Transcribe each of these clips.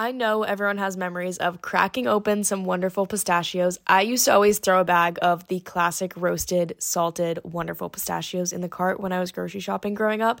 I know everyone has memories of cracking open some wonderful pistachios. I used to always throw a bag of the classic roasted, salted, wonderful pistachios in the cart when I was grocery shopping growing up.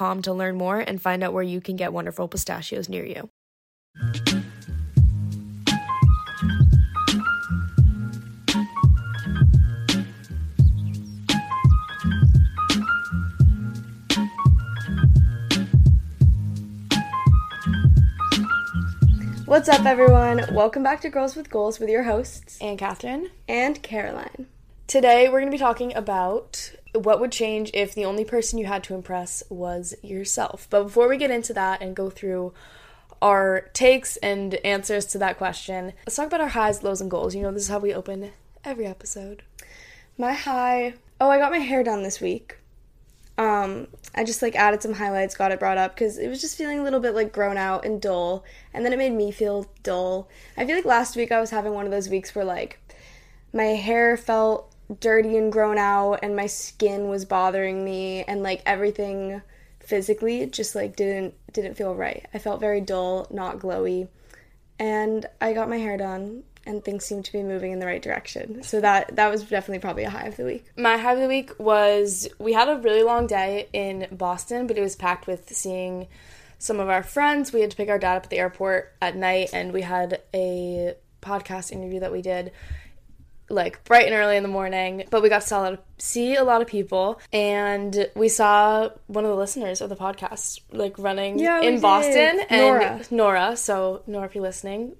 to learn more and find out where you can get wonderful pistachios near you. What's up, everyone? Welcome back to Girls with Goals with your hosts, AnnCatherine, and Caroline. today we're going to be talking about what would change if the only person you had to impress was yourself. But before we get into that and go through our takes and answers to that question, let's talk about our highs, lows, and goals. You know, this is how we open every episode. My high. Oh, I got my hair done this week. Um, I just like added some highlights, got it brought up because it was just feeling a little bit like grown out and dull, and then it made me feel dull. I feel like last week I was having one of those weeks where like my hair felt dirty and grown out, and my skin was bothering me, and like everything physically just like didn't didn't feel right. I felt very dull, not glowy, and I got my hair done, and things seemed to be moving in the right direction. So that that was definitely probably a high of the week. My high of the week was we had a really long day in Boston, but it was packed with seeing some of our friends. We had to pick our dad up at the airport at night, and we had a podcast interview that we did like bright and early in the morning. But we got to see a lot of, see a lot of people, and we saw one of the listeners of the podcast like running Yeah, in did. Boston. And Nora. Nora. So Nora, if you're listening,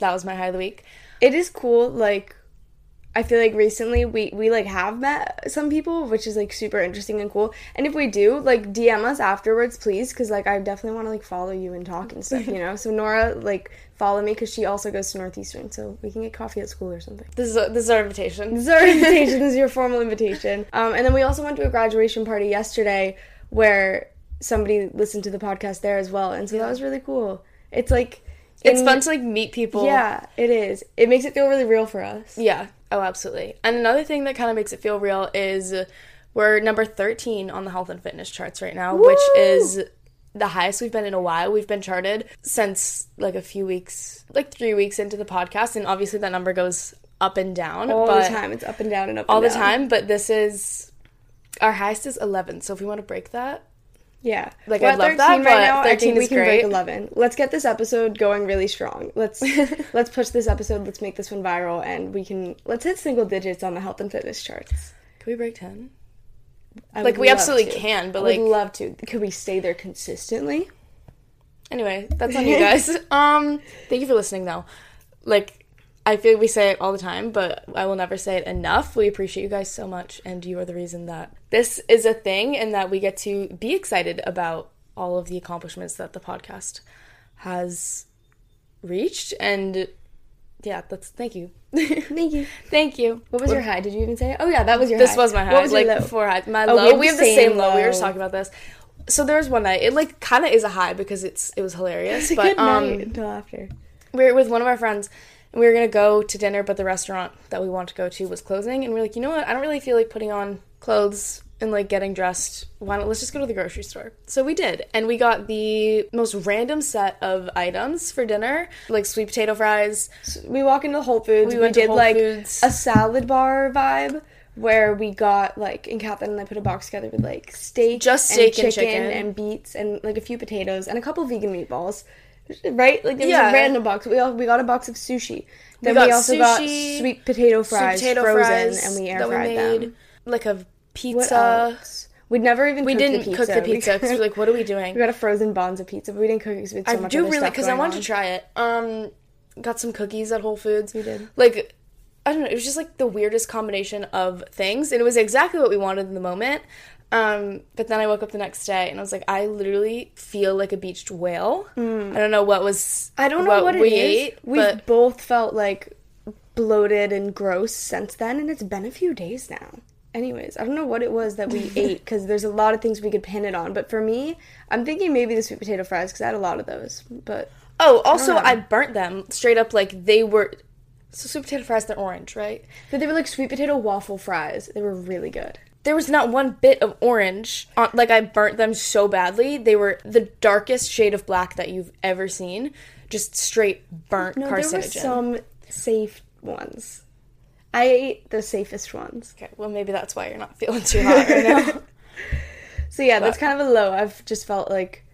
that was my high of the week. it is cool like i feel like recently we we like have met some people which is like super interesting and cool. And if we do like dm us afterwards please because like i definitely want to like follow you and talk and stuff you know? So nora like follow me because she also goes to northeastern so we can get coffee at school or something. This is this is our invitation. this is our invitation. This is your formal invitation. Um, and then we also went to a graduation party yesterday where somebody listened to the podcast there as well and so that was really cool. It's like It's in- fun to like meet people. yeah it is. It makes it feel really real for us. Yeah. Oh, absolutely. And another thing that kind of makes it feel real is we're number 13 on the health and fitness charts right now, which is the highest we've been in a while. We've been charted since like a few weeks, like three weeks into the podcast. And obviously that number goes up and down. all the time. It's up and down and up All the time. But this is our highest is 11. So if we want to break that, Yeah. Like, We're I love 13 that, right but now. I 13 think we is can break great. 11. Let's get this episode going really strong. Let's let's push this episode. Let's make this one viral and we can let's hit single digits on the health and fitness charts. can we break 10? I Like, we absolutely to. can, but, I would like- love to. Could we stay there consistently? Anyway, that's on you guys. um, thank you for listening though. Like I feel we say it all the time, but I will never say it enough. We appreciate you guys so much and you are the reason that this is a thing and that we get to be excited about all of the accomplishments that the podcast has reached and yeah, that's thank you. Thank you. thank you. What was your high? Did you even say? it? Oh yeah, that was your This high. was my high. What was like your low? before high. My Oh, we low. have We the have the same, same low. We were just talking about this. So there was one night. It like kind of is a high because it's it was hilarious. But good um, until after. we were with one of our friends and we were gonna go to dinner, but the restaurant that we wanted to go to was closing, and we are like, you know what? I don't really feel like putting on clothes and like getting dressed. Why not? Let's just go to the grocery store. So we did, and we got the most random set of items for dinner, like sweet potato fries. We walk into Whole Foods. We We, went to did like Foods. a salad bar vibe where we got like and Catherine and I put a box together with like steak, Just steak and chicken. and beets and like a few potatoes and a couple vegan meatballs. Right? Like there was Yeah. a random box. We all, we got a box of sushi. Then got we also got sweet potato fries, Sweet potato frozen, fries and we air that we fried made, them. like a pizza. We'd never even We didn't the pizza. cook the pizza because we're like, what are we doing? we got a frozen Banza pizza, but we didn't cook it because we had so I much do really because I wanted on. to try it. Um, got some cookies at Whole Foods. We did. Like, I don't know. It was just like the weirdest combination of things, and it was exactly what we wanted in the moment. Um, but then I woke up the next day and I was like, I literally feel like a beached whale. I don't know what was. I don't know what, we it is. ate, but both felt like bloated and gross since then, and it's been a few days now. Anyways, I don't know what it was that we ate because there's a lot of things we could pin it on. But for me, I'm thinking maybe the sweet potato fries because I had a lot of those. But oh, also know. I burnt them straight up like they were. So sweet potato fries, they're orange, right? but they were like sweet potato waffle fries. They were really good. There was not one bit of orange on, like i burnt them so badly they were the darkest shade of black that you've ever seen just straight burnt No, there were some safe ones. I ate the safest ones. okay well maybe that's why you're not feeling too hot right now So yeah, that's kind of a low. I've just felt like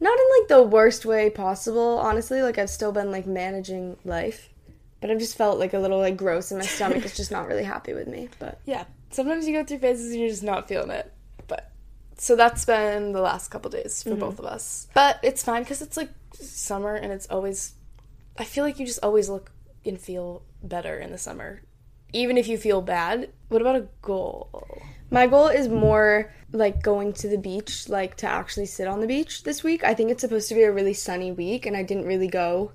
not in like the worst way possible, honestly. Like I've still been like managing life. But I've just felt like a little like gross and my stomach. is just not really happy with me. But yeah sometimes you go through phases and you're just not feeling it. But so that's been the last couple days for both of us. But it's fine because it's like summer and it's always i feel like you just always look and feel better in the summer. Even if you feel bad. What about a goal? My goal is more like going to the beach, like to actually sit on the beach this week. I think it's supposed to be a really sunny week and I didn't really go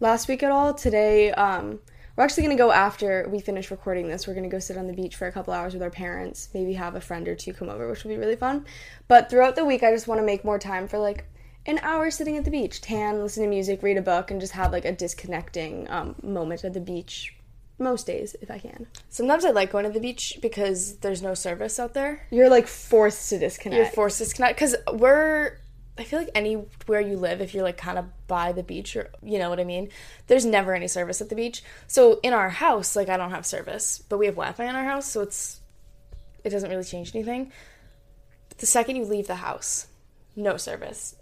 last week at all. Today, um, we're actually gonna go after we finish recording this. We're gonna go sit on the beach for a couple hours with our parents, maybe have a friend or two come over, which will be really fun. But throughout the week, I just want to make more time for like an hour sitting at the beach, tan, listen to music, read a book, and just have like a disconnecting um, moment at the beach most days if I can. Sometimes I like going to the beach because there's no service out there. You're like forced to disconnect. You're forced to disconnect because we're. I feel like anywhere you live, if you're like kind of by the beach, or you know what I mean, there's never any service at the beach. So in our house, like I don't have service, but we have Wi-Fi in our house, so it's it doesn't really change anything. But the second you leave the house, no service.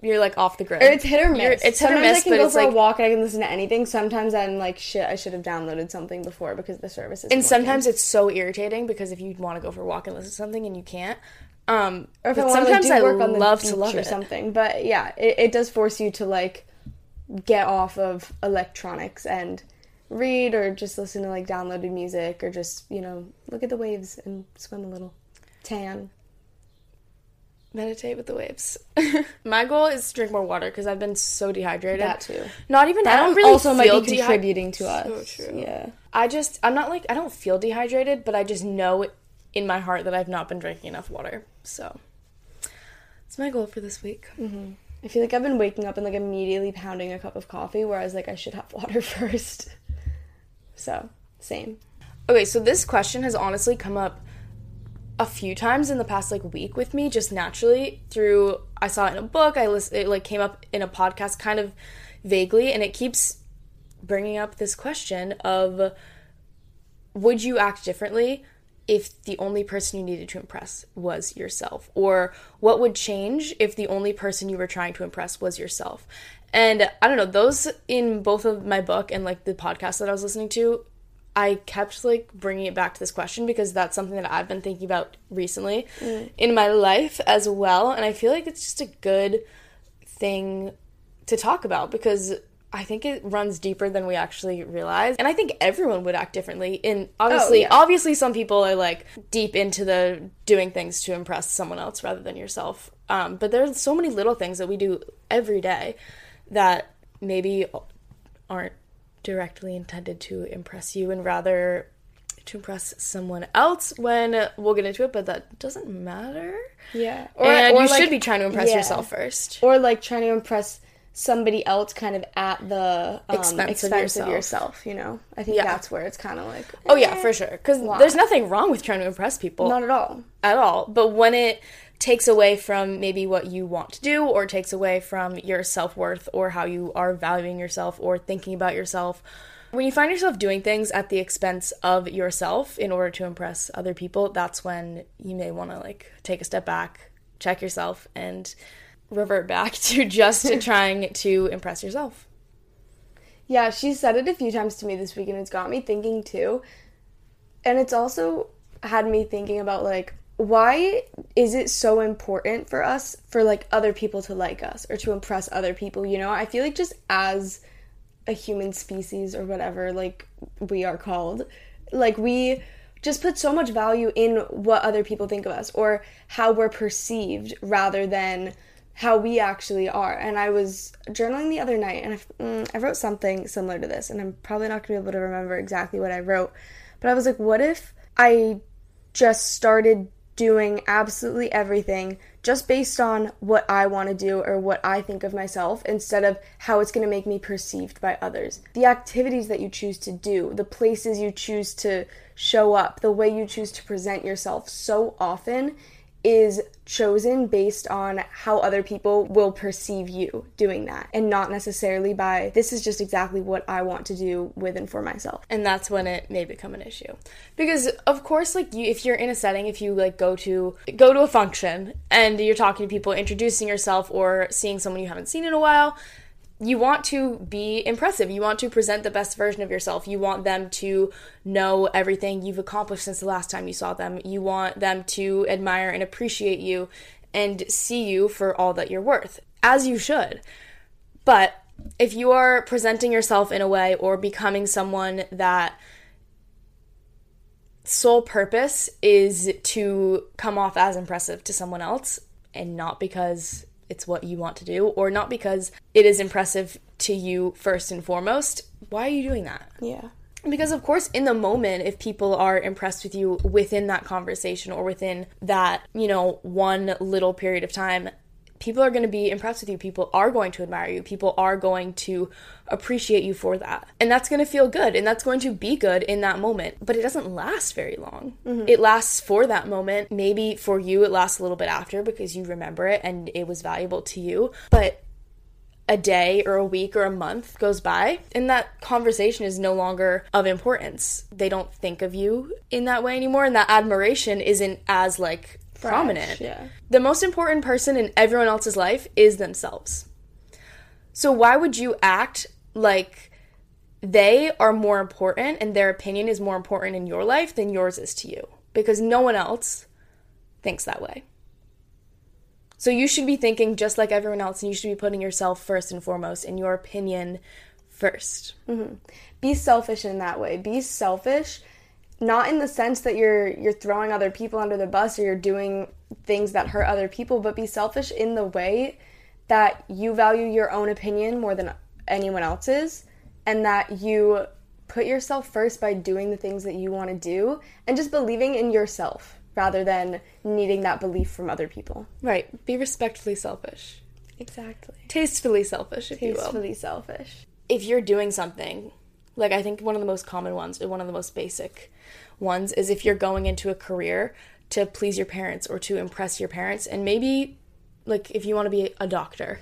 You're like off the grid. Or it's hit or miss. You're- it's hit or Sometimes miss, I can but go it's for like a walk and I can listen to anything. Sometimes I'm like, shit, I should have downloaded something before because the service is. and sometimes it's so irritating because if you want to go for a walk and listen to something and you can't, um, or if but I want sometimes to do I work on the love beach to love or it. something. But yeah, it, it does force you to like get off of electronics and read or just listen to like downloaded music or just you know look at the waves and swim a little, tan. meditate with the waves. My goal is to drink more water because I've been so dehydrated. That too. Not even I That don't really also might be contributing to us. So true. Yeah. I just I'm not like I don't feel dehydrated, but I just know in my heart that I've not been drinking enough water. So it's my goal for this week. Mm-hmm. I feel like I've been waking up and like immediately pounding a cup of coffee, whereas like I should have water first. So same. Okay, so this question has honestly come up a few times in the past like week with me just naturally through I saw it in a book, I list it like came up in a podcast kind of vaguely and it keeps bringing up this question of would you act differently if the only person you needed to impress was yourself or what would change if the only person you were trying to impress was yourself. And i don't know those in both of my book and like the podcast that i was listening to i kept like bringing it back to this question because that's something that i've been thinking about recently mm. in my life as well. And i feel like it's just a good thing to talk about because I think it runs deeper than we actually realize. And I think everyone would act differently. In obviously, yeah. obviously some people are like deep into the doing things to impress someone else rather than yourself. Um, but there's so many little things that we do every day that maybe aren't directly intended to impress you and rather to impress someone else when we'll get into it, but that doesn't matter. Yeah. and you like- should be trying to impress yeah. yourself first. or like trying to impress somebody else kind of at the um, Expense expense, of of, yourself. yourself. you know i think Yeah. that's where it's kind of like Oh yeah, eh, for sure. Because there's nothing wrong with trying to impress people not at all at all. But when it takes away from maybe what you want to do, or takes away from your self worth, or how you are valuing yourself, or thinking about yourself, when you find yourself doing things at the expense of yourself in order to impress other people, that's when you may want to like take a step back, check yourself, and revert back to just trying to impress yourself. Yeah, she said it a few times to me this week, and it's got me thinking too. And it's also had me thinking about like, why is it so important for us for like other people to like us or to impress other people? You know, I feel like just as a human species or whatever, like we are called, like we just put so much value in what other people think of us or how we're perceived rather than how we actually are. And I was journaling the other night and I, mm, I wrote something similar to this, and I'm probably not to be able to remember exactly what I wrote. But I was like, what if I just started doing absolutely everything just based on what I want to do or what I think of myself instead of how it's to make me perceived by others. The activities that you choose to do, the places you choose to show up, the way you choose to present yourself so often is chosen based on how other people will perceive you doing that and not necessarily by this is just exactly what I want to do with and for myself. And that's when it may become an issue. Because of course like you if you're in a setting if you like go to go to a function and you're talking to people introducing yourself or seeing someone you haven't seen in a while, you want to be impressive. You want to present the best version of yourself. You want them to know everything you've accomplished since the last time you saw them. You want them to admire and appreciate you and see you for all that you're worth, as you should. But if you are presenting yourself in a way or becoming someone that sole purpose is to come off as impressive to someone else and not because it's what you want to do or not because it is impressive to you first and foremost, why are you doing that? Yeah. Because, of course, in the moment, if people are impressed with you within that conversation or within that, you know, one little period of time, people are going to be impressed with you. People are going to admire you. People are going to appreciate you for that. And that's going to feel good and that's going to be good in that moment. But it doesn't last very long. Mm-hmm. It lasts for that moment. Maybe for you, it lasts a little bit after because you remember it and it was valuable to you. But a day or a week or a month goes by and that conversation is no longer of importance. They don't think of you in that way anymore and that admiration isn't as like Fresh, prominent. Yeah. The most important person in everyone else's life is themselves. So why would you act like they are more important and their opinion is more important in your life than yours is to you? Because no one else thinks that way. So you should be thinking just like everyone else and you should be putting yourself first and foremost in your opinion 1st mm-hmm. Be selfish in that way. Be selfish not in the sense that you're you're throwing other people under the bus or you're doing things that hurt other people, but be selfish in the way that you value your own opinion more than anyone else's and that you put yourself first by doing the things that you want to do and just believing in yourself rather than needing that belief from other people. Right. Be respectfully selfish. Exactly. Tastefully selfish, if Tastefully you will. Tastefully selfish. If you're doing something, like I think one of the most common ones, one of the most basic ones is if you're going into a career to please your parents or to impress your parents and maybe like if you want to be a doctor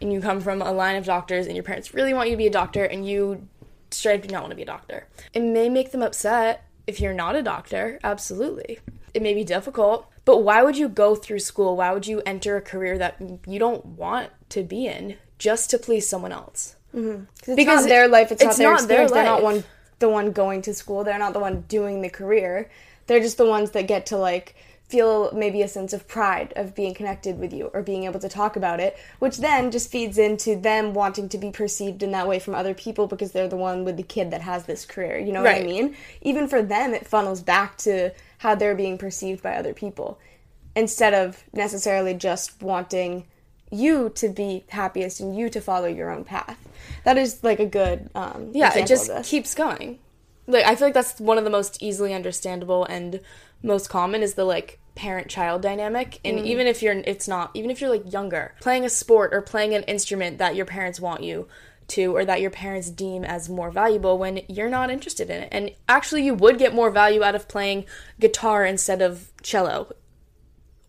and you come from a line of doctors and your parents really want you to be a doctor and you straight up do not want to be a doctor. It may make them upset if you're not a doctor, absolutely. It may be difficult, but why would you go through school? Why would you enter a career that you don't want to be in just to please someone else? Mm-hmm. Because their life, it's, it's not their not experience. Their They're not one the one going to school. They're not the one doing the career. They're just the ones that get to like feel maybe a sense of pride of being connected with you or being able to talk about it, which then just feeds into them wanting to be perceived in that way from other people because they're the one with the kid that has this career. You know right. what I mean? Even for them, it funnels back to how they're being perceived by other people instead of necessarily just wanting you to be happiest and you to follow your own path that is like a good um yeah it just keeps going. Like i feel like that's one of the most easily understandable and most common is the like parent child dynamic. And mm. even if you're it's not even if you're like younger playing a sport or playing an instrument that your parents want you to or that your parents deem as more valuable when you're not interested in it. And actually you would get more value out of playing guitar instead of cello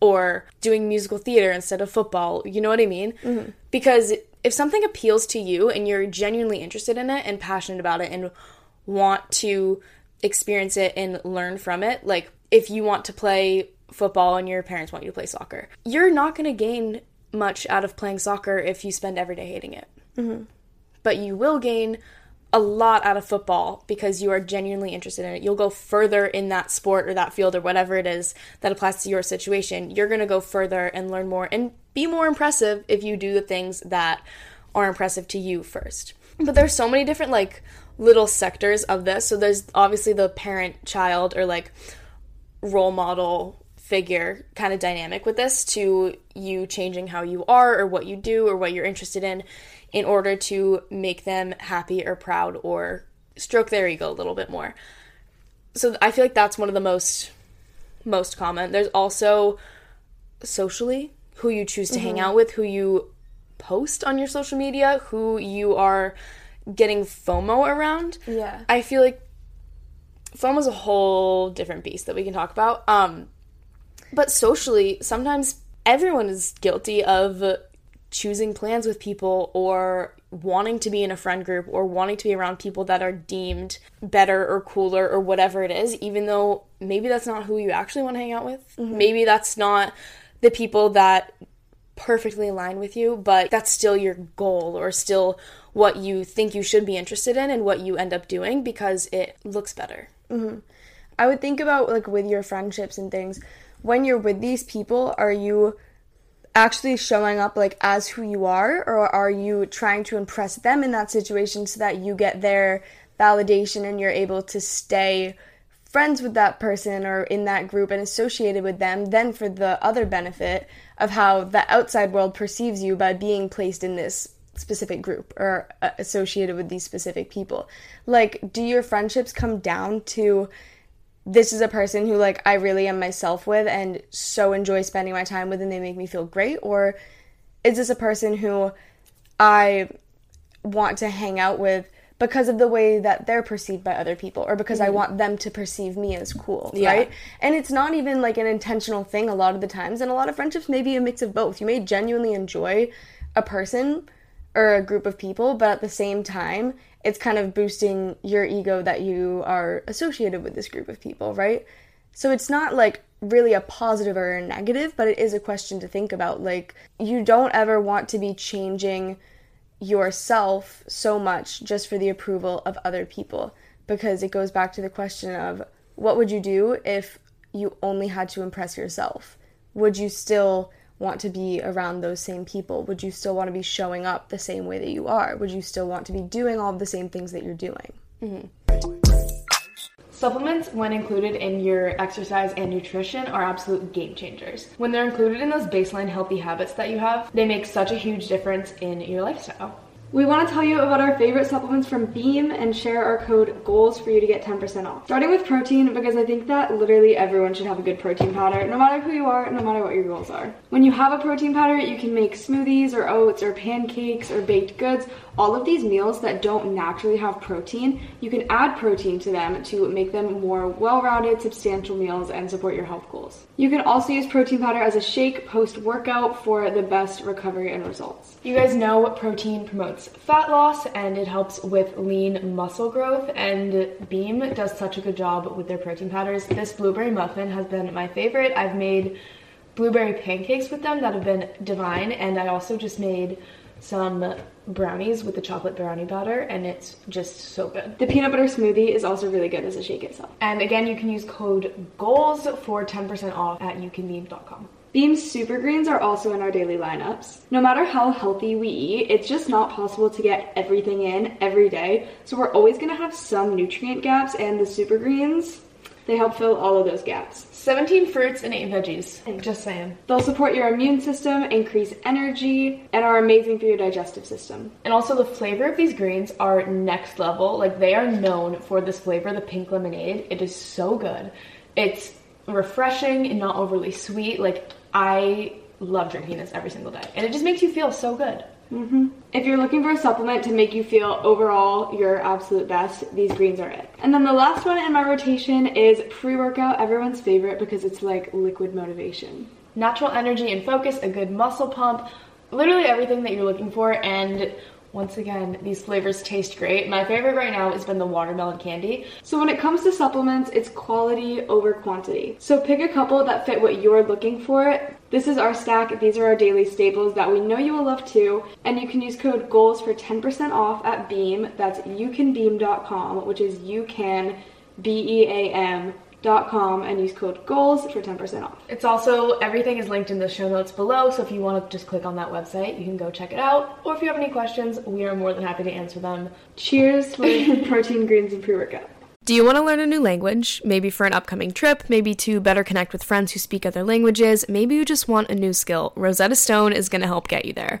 or doing musical theater instead of football. You know what i mean? Mm-hmm. because if something appeals to you and you're genuinely interested in it and passionate about it and want to experience it and learn from it, like if you want to play football and your parents want you to play soccer, you're not going to gain much out of playing soccer if you spend every day hating it. Mm-hmm. But you will gain a lot out of football because you are genuinely interested in it. You'll go further in that sport or that field or whatever it is that applies to your situation. You're going to go further and learn more and be more impressive if you do the things that are impressive to you first. But there's so many different like little sectors of this. So there's obviously the parent child or like role model figure kind of dynamic with this to you changing how you are or what you do or what you're interested in in order to make them happy or proud or stroke their ego a little bit more. So I feel like that's one of the most most common. There's also socially who you choose to mm-hmm. hang out with, who you post on your social media, who you are getting FOMO around. Yeah. I feel like FOMO is a whole different beast that we can talk about. Um but socially, sometimes everyone is guilty of choosing plans with people or wanting to be in a friend group or wanting to be around people that are deemed better or cooler or whatever it is, even though maybe that's not who you actually want to hang out with. Mm-hmm. Maybe that's not the people that perfectly align with you, but that's still your goal or still what you think you should be interested in and what you end up doing because it looks better. Mm-hmm. I would think about like with your friendships and things. When you're with these people, are you actually showing up like as who you are or are you trying to impress them in that situation so that you get their validation and you're able to stay friends with that person or in that group and associated with them then for the other benefit of how the outside world perceives you by being placed in this specific group or uh, associated with these specific people. Like do your friendships come down to this is a person who like I really am myself with and so enjoy spending my time with and they make me feel great or is this a person who I want to hang out with because of the way that they're perceived by other people or because mm-hmm. I want them to perceive me as cool, yeah. right? And it's not even like an intentional thing a lot of the times and a lot of friendships may be a mix of both. You may genuinely enjoy a person or a group of people, but at the same time, it's kind of boosting your ego that you are associated with this group of people, right? So it's not like really a positive or a negative, but it is a question to think about. Like, you don't ever want to be changing yourself so much just for the approval of other people because it goes back to the question of what would you do if you only had to impress yourself? Would you still want to be around those same people? Would you still want to be showing up the same way that you are? Would you still want to be doing all the same things that you're doing? Mm-hmm. Supplements, when included in your exercise and nutrition, are absolute game changers. When they're included in those baseline healthy habits that you have, they make such a huge difference in your lifestyle. We want to tell you about our favorite supplements from Beam and share our code GOALS for you to get 10% off. Starting with protein, because I think that literally everyone should have a good protein powder, no matter who you are, no matter what your goals are. When you have a protein powder, you can make smoothies or oats or pancakes or baked goods all of these meals that don't naturally have protein, you can add protein to them to make them more well-rounded, substantial meals and support your health goals. You can also use protein powder as a shake post-workout for the best recovery and results. You guys know what protein promotes fat loss and it helps with lean muscle growth and Beam does such a good job with their protein powders. This blueberry muffin has been my favorite. I've made blueberry pancakes with them that have been divine and I also just made some brownies with the chocolate brownie batter and it's just so good. The peanut butter smoothie is also really good as a shake itself. And again, you can use code GOALS for 10% off at youcanbeam.com. Beam's super greens are also in our daily lineups. No matter how healthy we eat, it's just not possible to get everything in every day. So we're always gonna have some nutrient gaps and the super greens they help fill all of those gaps. 17 fruits and 8 veggies. Just saying. They'll support your immune system, increase energy, and are amazing for your digestive system. And also, the flavor of these greens are next level. Like, they are known for this flavor, the pink lemonade. It is so good. It's refreshing and not overly sweet. Like, I love drinking this every single day. And it just makes you feel so good. Mm-hmm. If you're looking for a supplement to make you feel overall your absolute best, these greens are it. And then the last one in my rotation is pre-workout, everyone's favorite because it's like liquid motivation. Natural energy and focus, a good muscle pump, literally everything that you're looking for and once again, these flavors taste great. My favorite right now has been the watermelon candy. So when it comes to supplements, it's quality over quantity. So pick a couple that fit what you're looking for This is our stack. These are our daily staples that we know you will love too. And you can use code GOALS for 10% off at Beam. That's youcanbeam.com, which is you can B E A M com and use code GOALS for 10% off. It's also, everything is linked in the show notes below, so if you want to just click on that website, you can go check it out. Or if you have any questions, we are more than happy to answer them. Cheers with protein, greens, and pre workout. Do you want to learn a new language? Maybe for an upcoming trip, maybe to better connect with friends who speak other languages, maybe you just want a new skill. Rosetta Stone is going to help get you there.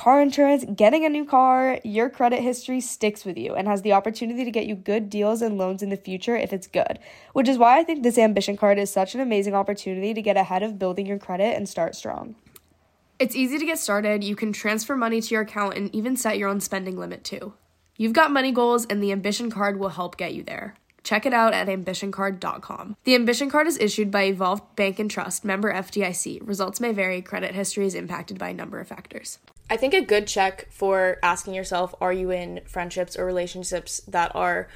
car insurance, getting a new car, your credit history sticks with you and has the opportunity to get you good deals and loans in the future if it's good. Which is why I think this ambition card is such an amazing opportunity to get ahead of building your credit and start strong. It's easy to get started. You can transfer money to your account and even set your own spending limit too. You've got money goals, and the Ambition Card will help get you there. Check it out at ambitioncard.com. The Ambition Card is issued by Evolve Bank and Trust, member FDIC. Results may vary. Credit history is impacted by a number of factors. I think a good check for asking yourself are you in friendships or relationships that are,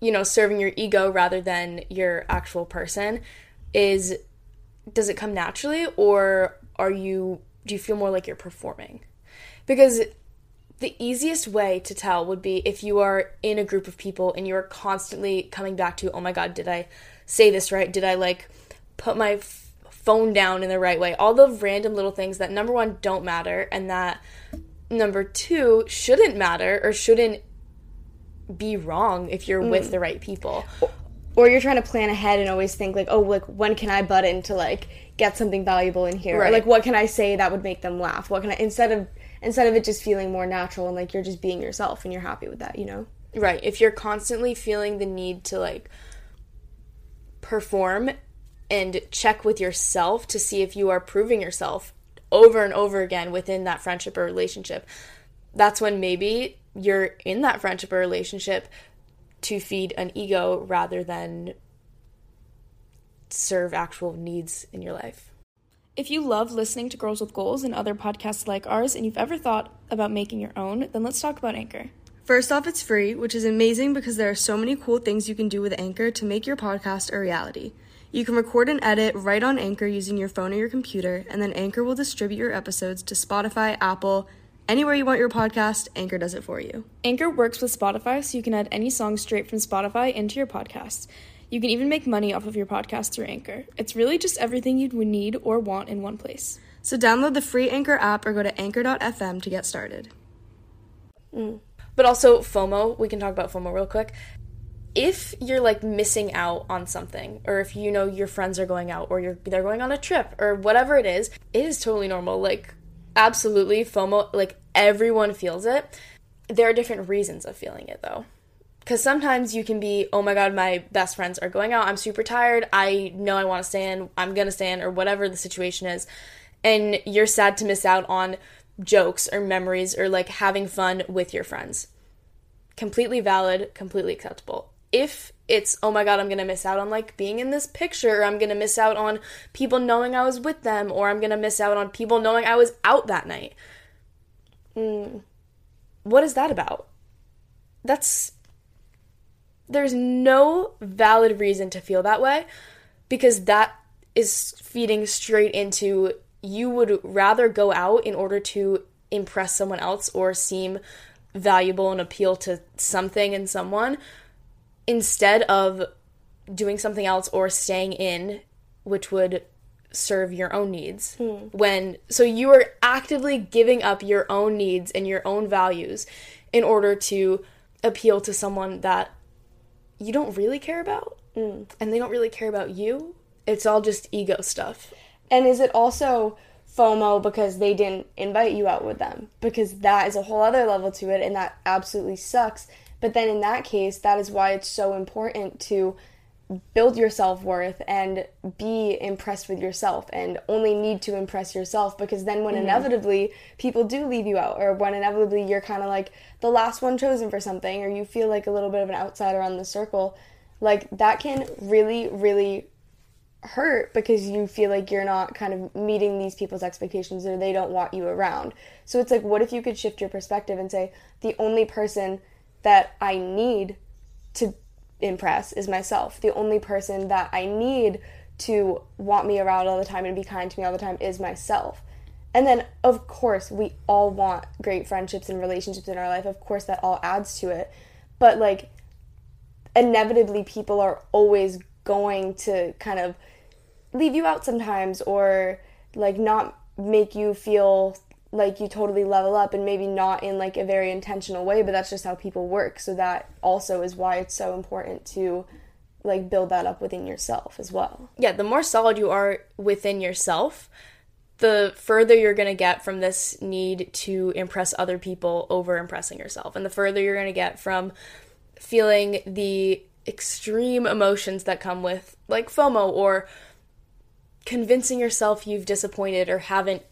you know, serving your ego rather than your actual person is does it come naturally or are you do you feel more like you're performing? Because the easiest way to tell would be if you are in a group of people and you're constantly coming back to, oh my God, did I say this right? Did I like put my f- phone down in the right way? All the random little things that number one don't matter and that number two shouldn't matter or shouldn't be wrong if you're mm. with the right people. Or you're trying to plan ahead and always think like, oh, like when can I butt in to like get something valuable in here? Right. Or like what can I say that would make them laugh? What can I instead of instead of it just feeling more natural and like you're just being yourself and you're happy with that, you know? Right. If you're constantly feeling the need to like perform and check with yourself to see if you are proving yourself over and over again within that friendship or relationship, that's when maybe you're in that friendship or relationship to feed an ego rather than serve actual needs in your life. If you love listening to Girls with Goals and other podcasts like ours, and you've ever thought about making your own, then let's talk about Anchor. First off, it's free, which is amazing because there are so many cool things you can do with Anchor to make your podcast a reality. You can record and edit right on Anchor using your phone or your computer, and then Anchor will distribute your episodes to Spotify, Apple, anywhere you want your podcast, Anchor does it for you. Anchor works with Spotify, so you can add any song straight from Spotify into your podcast. You can even make money off of your podcast through Anchor. It's really just everything you would need or want in one place. So download the free Anchor app or go to anchor.fm to get started. Mm. But also FOMO, we can talk about FOMO real quick. if you're like missing out on something or if you know your friends are going out or you're they're going on a trip or whatever it is, it is totally normal. Like absolutely FOMO like everyone feels it. There are different reasons of feeling it though. Cuz sometimes you can be, "Oh my god, my best friends are going out. I'm super tired. I know I want to stay in. I'm going to stay in or whatever the situation is." And you're sad to miss out on jokes or memories or like having fun with your friends. Completely valid, completely acceptable if it's oh my god i'm gonna miss out on like being in this picture or i'm gonna miss out on people knowing i was with them or i'm gonna miss out on people knowing i was out that night. Mm, what is that about? That's there's no valid reason to feel that way because that is feeding straight into you would rather go out in order to impress someone else or seem valuable and appeal to something and someone instead of doing something else or staying in, which would serve your own needs. Hmm. When so you are actively giving up your own needs and your own values in order to appeal to someone that you don't really care about mm. and they don't really care about you. It's all just ego stuff. And is it also FOMO because they didn't invite you out with them? Because that is a whole other level to it and that absolutely sucks but then in that case, that is why it's so important to build your self worth and be impressed with yourself and only need to impress yourself because then when mm-hmm. inevitably people do leave you out or when inevitably you're kind of like the last one chosen for something or you feel like a little bit of an outsider on the circle, like that can really, really hurt because you feel like you're not kind of meeting these people's expectations or they don't want you around. So it's like, what if you could shift your perspective and say, the only person that I need to impress is myself. The only person that I need to want me around all the time and be kind to me all the time is myself. And then, of course, we all want great friendships and relationships in our life. Of course, that all adds to it. But, like, inevitably, people are always going to kind of leave you out sometimes or, like, not make you feel like you totally level up and maybe not in like a very intentional way but that's just how people work. So that also is why it's so important to like build that up within yourself as well. Yeah the more solid you are within yourself the further you're going to get from this need to impress other people over impressing yourself. And the further you're going to get from feeling the extreme emotions that come with like FOMO or convincing yourself you've disappointed or haven't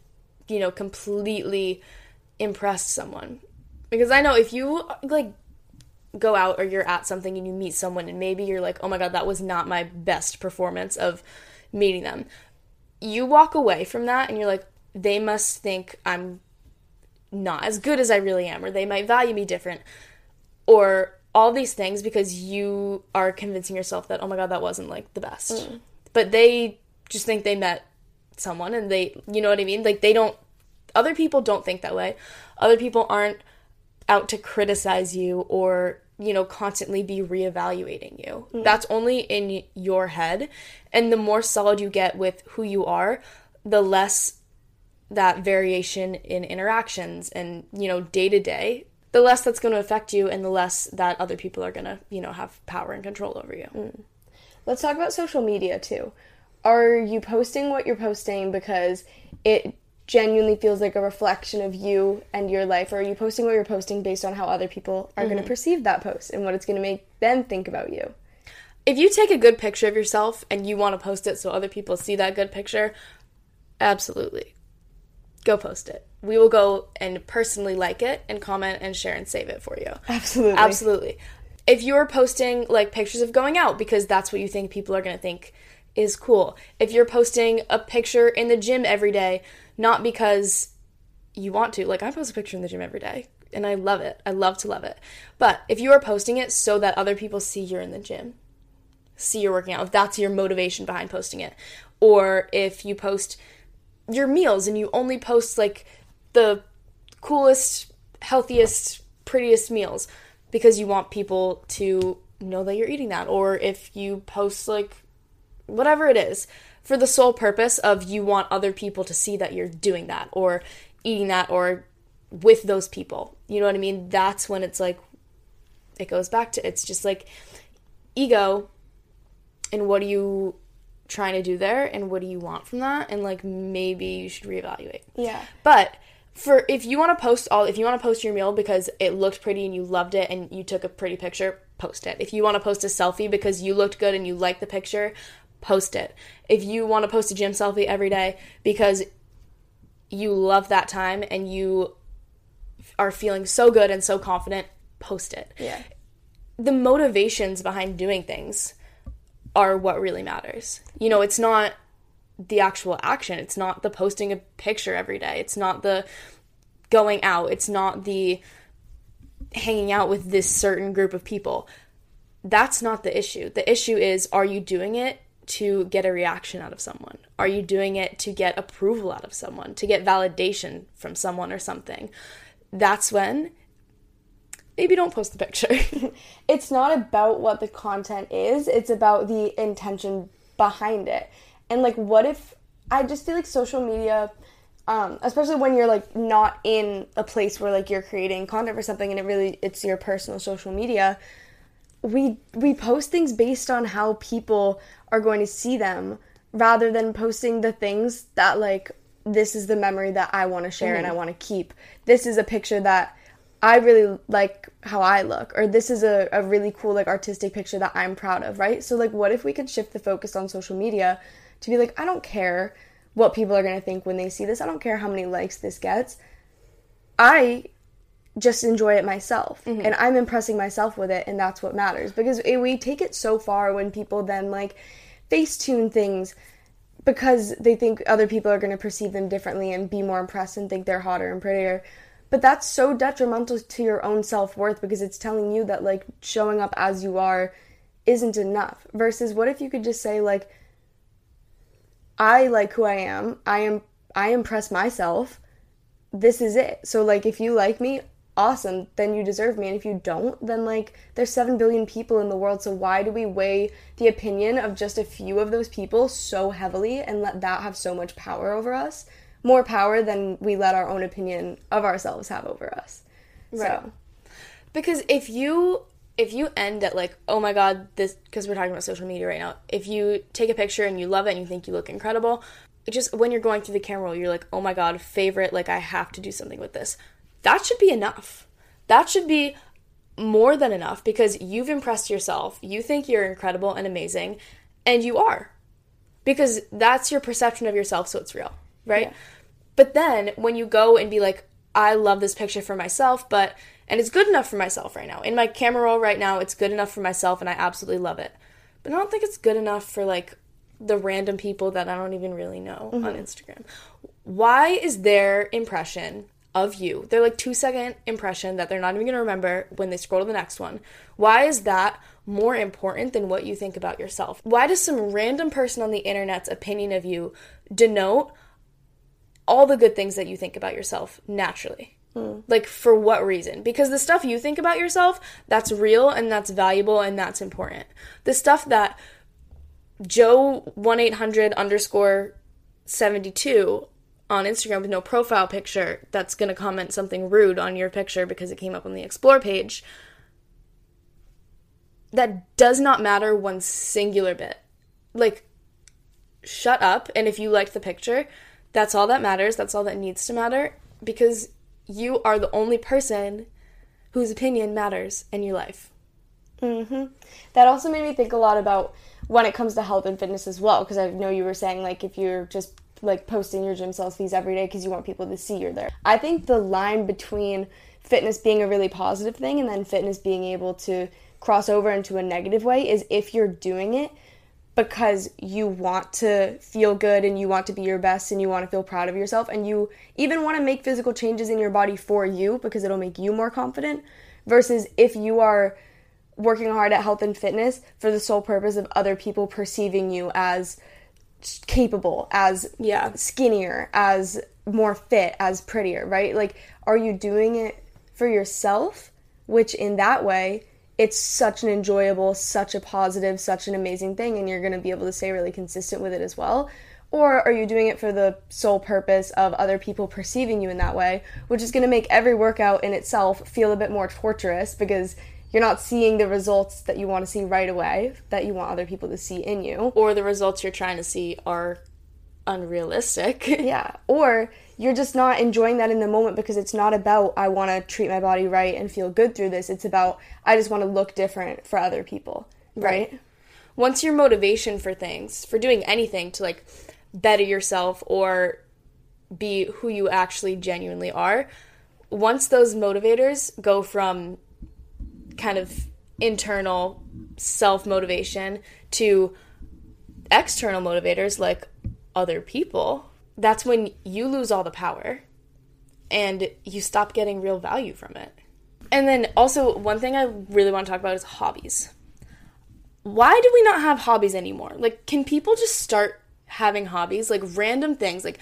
you know, completely impressed someone. Because I know if you like go out or you're at something and you meet someone and maybe you're like, "Oh my god, that was not my best performance of meeting them." You walk away from that and you're like, "They must think I'm not as good as I really am or they might value me different." Or all these things because you are convincing yourself that, "Oh my god, that wasn't like the best." Mm. But they just think they met someone and they you know what I mean? Like they don't other people don't think that way. Other people aren't out to criticize you or you know constantly be reevaluating you. Mm. That's only in your head and the more solid you get with who you are, the less that variation in interactions and you know day to day the less that's going to affect you and the less that other people are going to you know have power and control over you mm. let's talk about social media too are you posting what you're posting because it genuinely feels like a reflection of you and your life? Or are you posting what you're posting based on how other people are mm-hmm. going to perceive that post and what it's going to make them think about you? If you take a good picture of yourself and you want to post it so other people see that good picture absolutely. Go post it. We will go and personally like it and comment and share and save it for you. Absolutely. Absolutely. If you're posting like pictures of going out because that's what you think people are going to think is cool. If you're posting a picture in the gym every day, not because you want to, like I post a picture in the gym every day and I love it. I love to love it. But if you are posting it so that other people see you're in the gym, see you're working out, if that's your motivation behind posting it, or if you post your meals and you only post like the coolest, healthiest, prettiest meals because you want people to know that you're eating that, or if you post like whatever it is, for the sole purpose of you want other people to see that you're doing that or eating that or with those people. You know what I mean? That's when it's like, it goes back to it's just like ego and what are you trying to do there and what do you want from that and like maybe you should reevaluate. Yeah. But for if you want to post all if you want to post your meal because it looked pretty and you loved it and you took a pretty picture, post it. If you want to post a selfie because you looked good and you like the picture, post it. If you want to post a gym selfie every day because you love that time and you are feeling so good and so confident, post it. Yeah. The motivations behind doing things are what really matters. You know, it's not the actual action. It's not the posting a picture every day. It's not the going out. It's not the hanging out with this certain group of people. That's not the issue. The issue is are you doing it to get a reaction out of someone? Are you doing it to get approval out of someone, to get validation from someone or something? That's when maybe don't post the picture. it's not about what the content is, it's about the intention behind it. And like what if I just feel like social media um, especially when you're like not in a place where like you're creating content for something and it really it's your personal social media we we post things based on how people are going to see them rather than posting the things that like this is the memory that I want to share mm-hmm. and I want to keep. This is a picture that I really like how I look, or this is a, a really cool, like, artistic picture that I'm proud of, right? So, like, what if we could shift the focus on social media to be like, I don't care what people are going to think when they see this, I don't care how many likes this gets. I just enjoy it myself mm-hmm. and I'm impressing myself with it, and that's what matters because it, we take it so far when people then, like, face tune things because they think other people are going to perceive them differently and be more impressed and think they're hotter and prettier but that's so detrimental to your own self-worth because it's telling you that like showing up as you are isn't enough versus what if you could just say like I like who I am. I am I impress myself. This is it. So like if you like me, awesome, then you deserve me. And if you don't, then like there's 7 billion people in the world, so why do we weigh the opinion of just a few of those people so heavily and let that have so much power over us? more power than we let our own opinion of ourselves have over us. Right. So. Because if you if you end at like, oh my god, this because we're talking about social media right now. If you take a picture and you love it and you think you look incredible, just when you're going through the camera roll, you're like, oh my god, favorite, like I have to do something with this. That should be enough. That should be more than enough because you've impressed yourself. You think you're incredible and amazing, and you are. Because that's your perception of yourself, so it's real, right? Yeah. But then when you go and be like, I love this picture for myself, but and it's good enough for myself right now. In my camera roll right now, it's good enough for myself and I absolutely love it. But I don't think it's good enough for like the random people that I don't even really know mm-hmm. on Instagram. Why is their impression of you, They're like two second impression that they're not even gonna remember when they scroll to the next one, why is that more important than what you think about yourself? Why does some random person on the internet's opinion of you denote all the good things that you think about yourself naturally. Mm. Like, for what reason? Because the stuff you think about yourself, that's real and that's valuable and that's important. The stuff that Joe 1 800 underscore 72 on Instagram with no profile picture that's going to comment something rude on your picture because it came up on the explore page, that does not matter one singular bit. Like, shut up. And if you liked the picture, that's all that matters. That's all that needs to matter because you are the only person whose opinion matters in your life. Mhm. That also made me think a lot about when it comes to health and fitness as well because I know you were saying like if you're just like posting your gym selfies every day because you want people to see you're there. I think the line between fitness being a really positive thing and then fitness being able to cross over into a negative way is if you're doing it because you want to feel good and you want to be your best and you want to feel proud of yourself and you even want to make physical changes in your body for you because it'll make you more confident versus if you are working hard at health and fitness for the sole purpose of other people perceiving you as capable, as yeah, skinnier, as more fit, as prettier, right? Like are you doing it for yourself, which in that way it's such an enjoyable, such a positive, such an amazing thing, and you're going to be able to stay really consistent with it as well? Or are you doing it for the sole purpose of other people perceiving you in that way, which is going to make every workout in itself feel a bit more torturous because you're not seeing the results that you want to see right away that you want other people to see in you or the results you're trying to see are unrealistic. yeah or you're just not enjoying that in the moment because it's not about I want to treat my body right and feel good through this. It's about I just want to look different for other people, right? right? Once your motivation for things, for doing anything to like better yourself or be who you actually genuinely are, once those motivators go from kind of internal self motivation to external motivators like other people, that's when you lose all the power and you stop getting real value from it. And then also, one thing I really want to talk about is hobbies. Why do we not have hobbies anymore? Like, can people just start having hobbies? Like, random things. Like,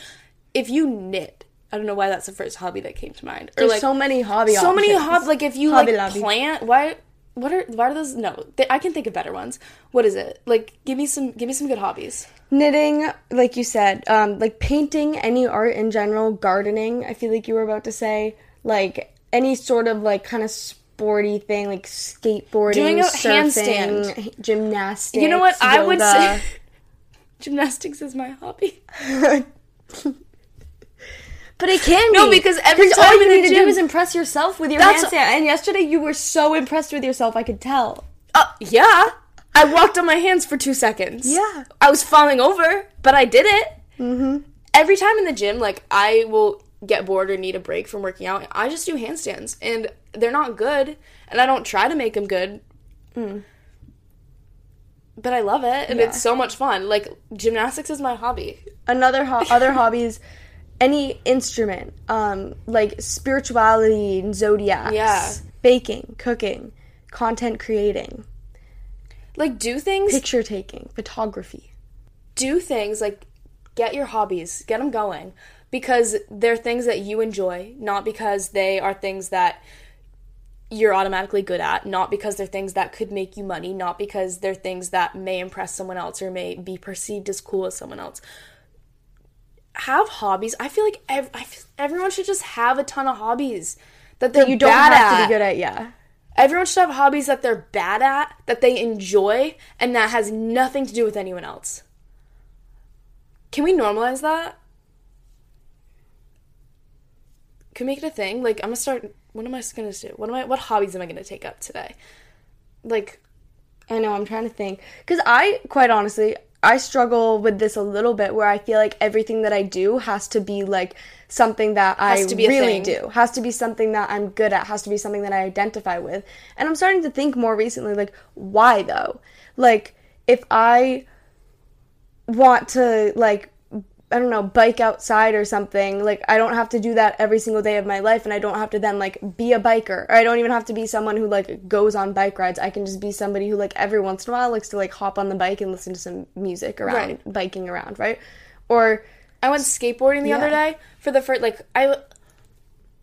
if you knit, I don't know why that's the first hobby that came to mind. Or There's like, so many hobby So options. many hobbies. Like, if you hobby like lobby. plant, why what are why are those no they, i can think of better ones what is it like give me some give me some good hobbies knitting like you said um like painting any art in general gardening i feel like you were about to say like any sort of like kind of sporty thing like skateboarding doing a surfing handstand gymnastics you know what yoga. i would say gymnastics is my hobby But it can no, be. because every time all you need to do is impress yourself with your handstand. And yesterday you were so impressed with yourself, I could tell. Uh, yeah. I walked on my hands for two seconds. Yeah. I was falling over, but I did it. Mm-hmm. Every time in the gym, like, I will get bored or need a break from working out, I just do handstands. And they're not good, and I don't try to make them good. Mm. But I love it, and yeah. it's so much fun. Like, gymnastics is my hobby. Another ho- other hobbies any instrument, um, like spirituality and zodiacs, yeah. baking, cooking, content creating, like do things, picture taking, photography, do things like get your hobbies, get them going because they're things that you enjoy, not because they are things that you're automatically good at, not because they're things that could make you money, not because they're things that may impress someone else or may be perceived as cool as someone else have hobbies. I feel like ev- I feel everyone should just have a ton of hobbies that, that you don't have at. to be good at. Yeah. Everyone should have hobbies that they're bad at, that they enjoy, and that has nothing to do with anyone else. Can we normalize that? Can we make it a thing? Like, I'm gonna start. What am I gonna do? What am I? What hobbies am I gonna take up today? Like, I know. I'm trying to think because I, quite honestly, I struggle with this a little bit where I feel like everything that I do has to be like something that has I really do. Has to be something that I'm good at, has to be something that I identify with. And I'm starting to think more recently like why though? Like if I want to like I don't know, bike outside or something. Like I don't have to do that every single day of my life and I don't have to then like be a biker. Or I don't even have to be someone who like goes on bike rides. I can just be somebody who like every once in a while likes to like hop on the bike and listen to some music around right. biking around, right? Or I went skateboarding the yeah. other day for the first like I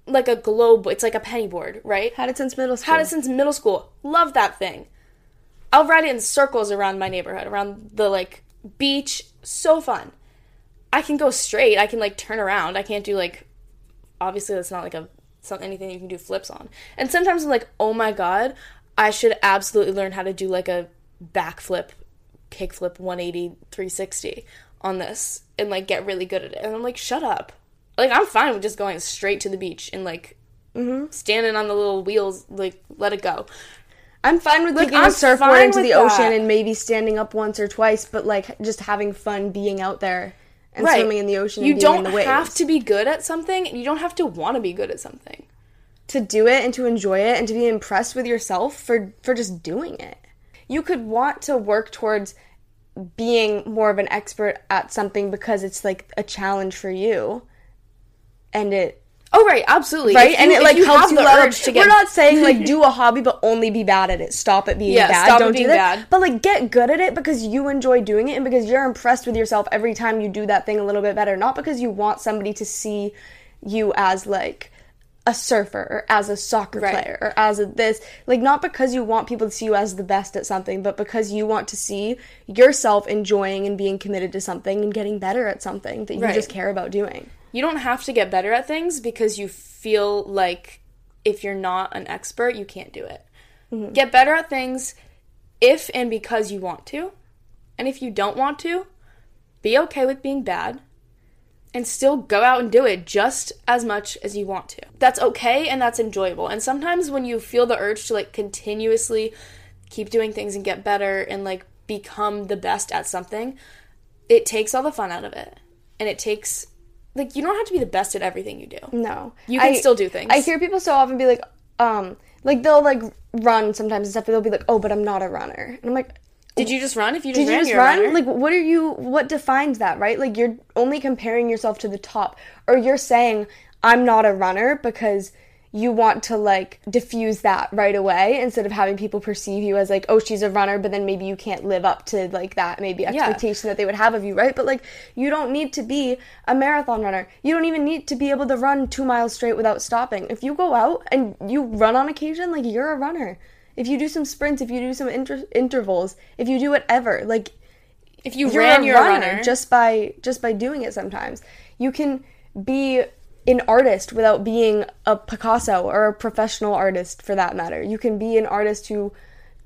like a globe, it's like a penny board, right? Had it since middle school. Had it since middle school. Love that thing. I'll ride it in circles around my neighborhood, around the like beach. So fun. I can go straight. I can like turn around. I can't do like obviously that's not like a something anything you can do flips on. And sometimes I'm like, "Oh my god, I should absolutely learn how to do like a backflip, kickflip 180 360 on this and like get really good at it." And I'm like, "Shut up." Like I'm fine with just going straight to the beach and like mm-hmm. standing on the little wheels, like let it go. I'm fine with like, taking I'm a surfboard into the that. ocean and maybe standing up once or twice, but like just having fun being out there and right. swimming in the ocean. You don't have to be good at something, and you don't have to want to be good at something. To do it and to enjoy it and to be impressed with yourself for for just doing it. You could want to work towards being more of an expert at something because it's like a challenge for you, and it Oh right, absolutely. Right, you, and it like you helps you level. To get... We're not saying like do a hobby but only be bad at it. Stop it being yeah, bad. Stop Don't do that. Bad. But like get good at it because you enjoy doing it and because you're impressed with yourself every time you do that thing a little bit better. Not because you want somebody to see you as like a surfer or as a soccer right. player or as a this like not because you want people to see you as the best at something but because you want to see yourself enjoying and being committed to something and getting better at something that you right. just care about doing you don't have to get better at things because you feel like if you're not an expert, you can't do it. Mm-hmm. Get better at things if and because you want to. And if you don't want to, be okay with being bad and still go out and do it just as much as you want to. That's okay and that's enjoyable. And sometimes when you feel the urge to like continuously keep doing things and get better and like become the best at something, it takes all the fun out of it. And it takes like you don't have to be the best at everything you do. No. You can I- still do things. I hear people so often be like, um, like they'll like run sometimes and stuff, but they'll be like, oh, but I'm not a runner. And I'm like, Did you just run? If you just did you ran, just you're run? runner. Like, what are you, what defines that, right? Like, you're only comparing yourself to the top, or you're saying, I'm not a runner because you want to like diffuse that right away instead of having people perceive you as like, oh, she's a runner, but then maybe you can't live up to like that maybe expectation that they would have of you, right? But like, you don't need to be a marathon runner. You don't even need to be able to run two miles straight without stopping. If you go out and you run on occasion, like, you're a runner. If you do some sprints, if you do some inter- intervals, if you do whatever, like if you you're ran, a you're runner, a runner. just by just by doing it sometimes you can be an artist without being a picasso or a professional artist for that matter you can be an artist who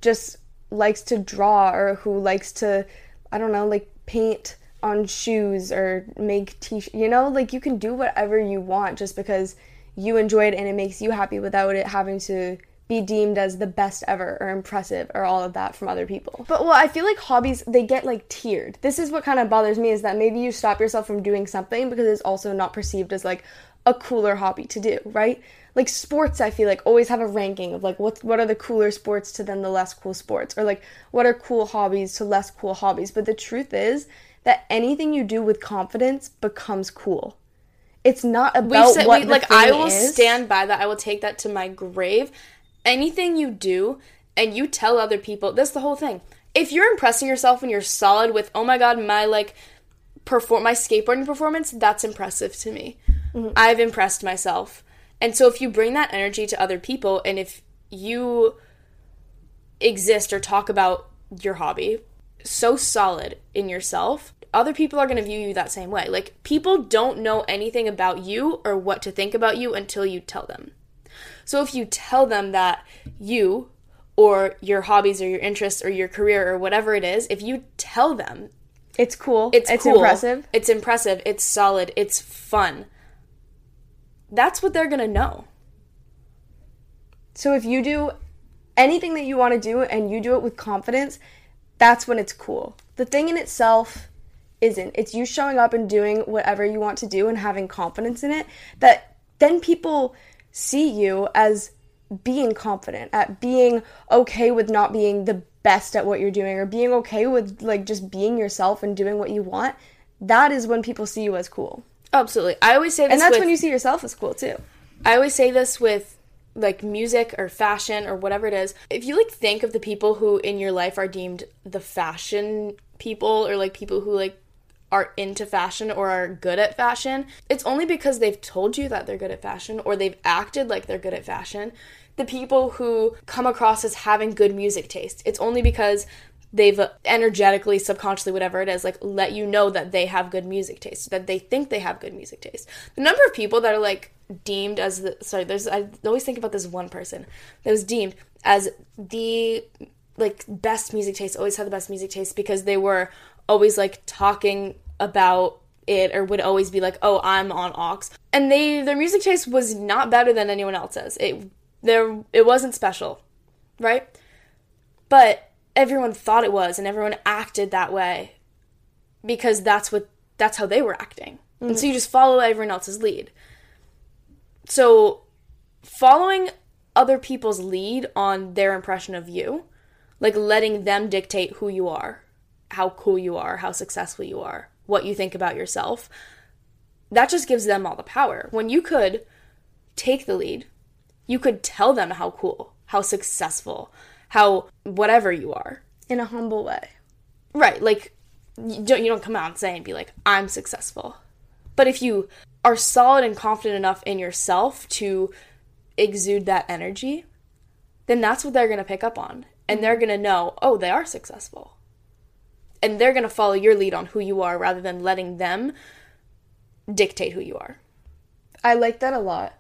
just likes to draw or who likes to i don't know like paint on shoes or make t shirts. you know like you can do whatever you want just because you enjoy it and it makes you happy without it having to be deemed as the best ever or impressive or all of that from other people. But well, I feel like hobbies they get like tiered. This is what kind of bothers me is that maybe you stop yourself from doing something because it's also not perceived as like a cooler hobby to do, right? Like sports, I feel like always have a ranking of like what what are the cooler sports to then the less cool sports, or like what are cool hobbies to less cool hobbies. But the truth is that anything you do with confidence becomes cool. It's not about said, what we, like I will is. stand by that. I will take that to my grave. Anything you do and you tell other people, that's the whole thing. If you're impressing yourself and you're solid with, oh my god, my like perform my skateboarding performance, that's impressive to me. Mm-hmm. I've impressed myself. And so if you bring that energy to other people and if you exist or talk about your hobby so solid in yourself, other people are going to view you that same way. Like, people don't know anything about you or what to think about you until you tell them. So, if you tell them that you or your hobbies or your interests or your career or whatever it is, if you tell them It's cool. it's, It's, cool, impressive. it's impressive, it's solid, it's fun, that's what they're going to know. So if you do anything that you want to do and you do it with confidence, that's when it's cool. The thing in itself isn't. It's you showing up and doing whatever you want to do and having confidence in it that then people see you as being confident, at being okay with not being the best at what you're doing or being okay with like just being yourself and doing what you want. That is when people see you as cool. Absolutely. I always say this And that's with, when you see yourself as cool too. I always say this with like music or fashion or whatever it is. If you like think of the people who in your life are deemed the fashion people or like people who like are into fashion or are good at fashion, it's only because they've told you that they're good at fashion or they've acted like they're good at fashion. The people who come across as having good music taste, it's only because they've energetically, subconsciously, whatever it is, like let you know that they have good music taste, that they think they have good music taste. The number of people that are like deemed as the sorry, there's I always think about this one person that was deemed as the like best music taste, always had the best music taste because they were always like talking about it or would always be like, "Oh, I'm on aux." And they their music taste was not better than anyone else's. It there it wasn't special, right? But everyone thought it was and everyone acted that way because that's what that's how they were acting. And so mm-hmm. you just follow everyone else's lead. So following other people's lead on their impression of you, like letting them dictate who you are, how cool you are, how successful you are, what you think about yourself, that just gives them all the power. When you could take the lead, you could tell them how cool, how successful, how whatever you are. In a humble way. Right, like you don't, you don't come out and say and be like, I'm successful. But if you are solid and confident enough in yourself to exude that energy, then that's what they're going to pick up on. And they're mm-hmm. going to know, oh, they are successful. And they're going to follow your lead on who you are rather than letting them dictate who you are. I like that a lot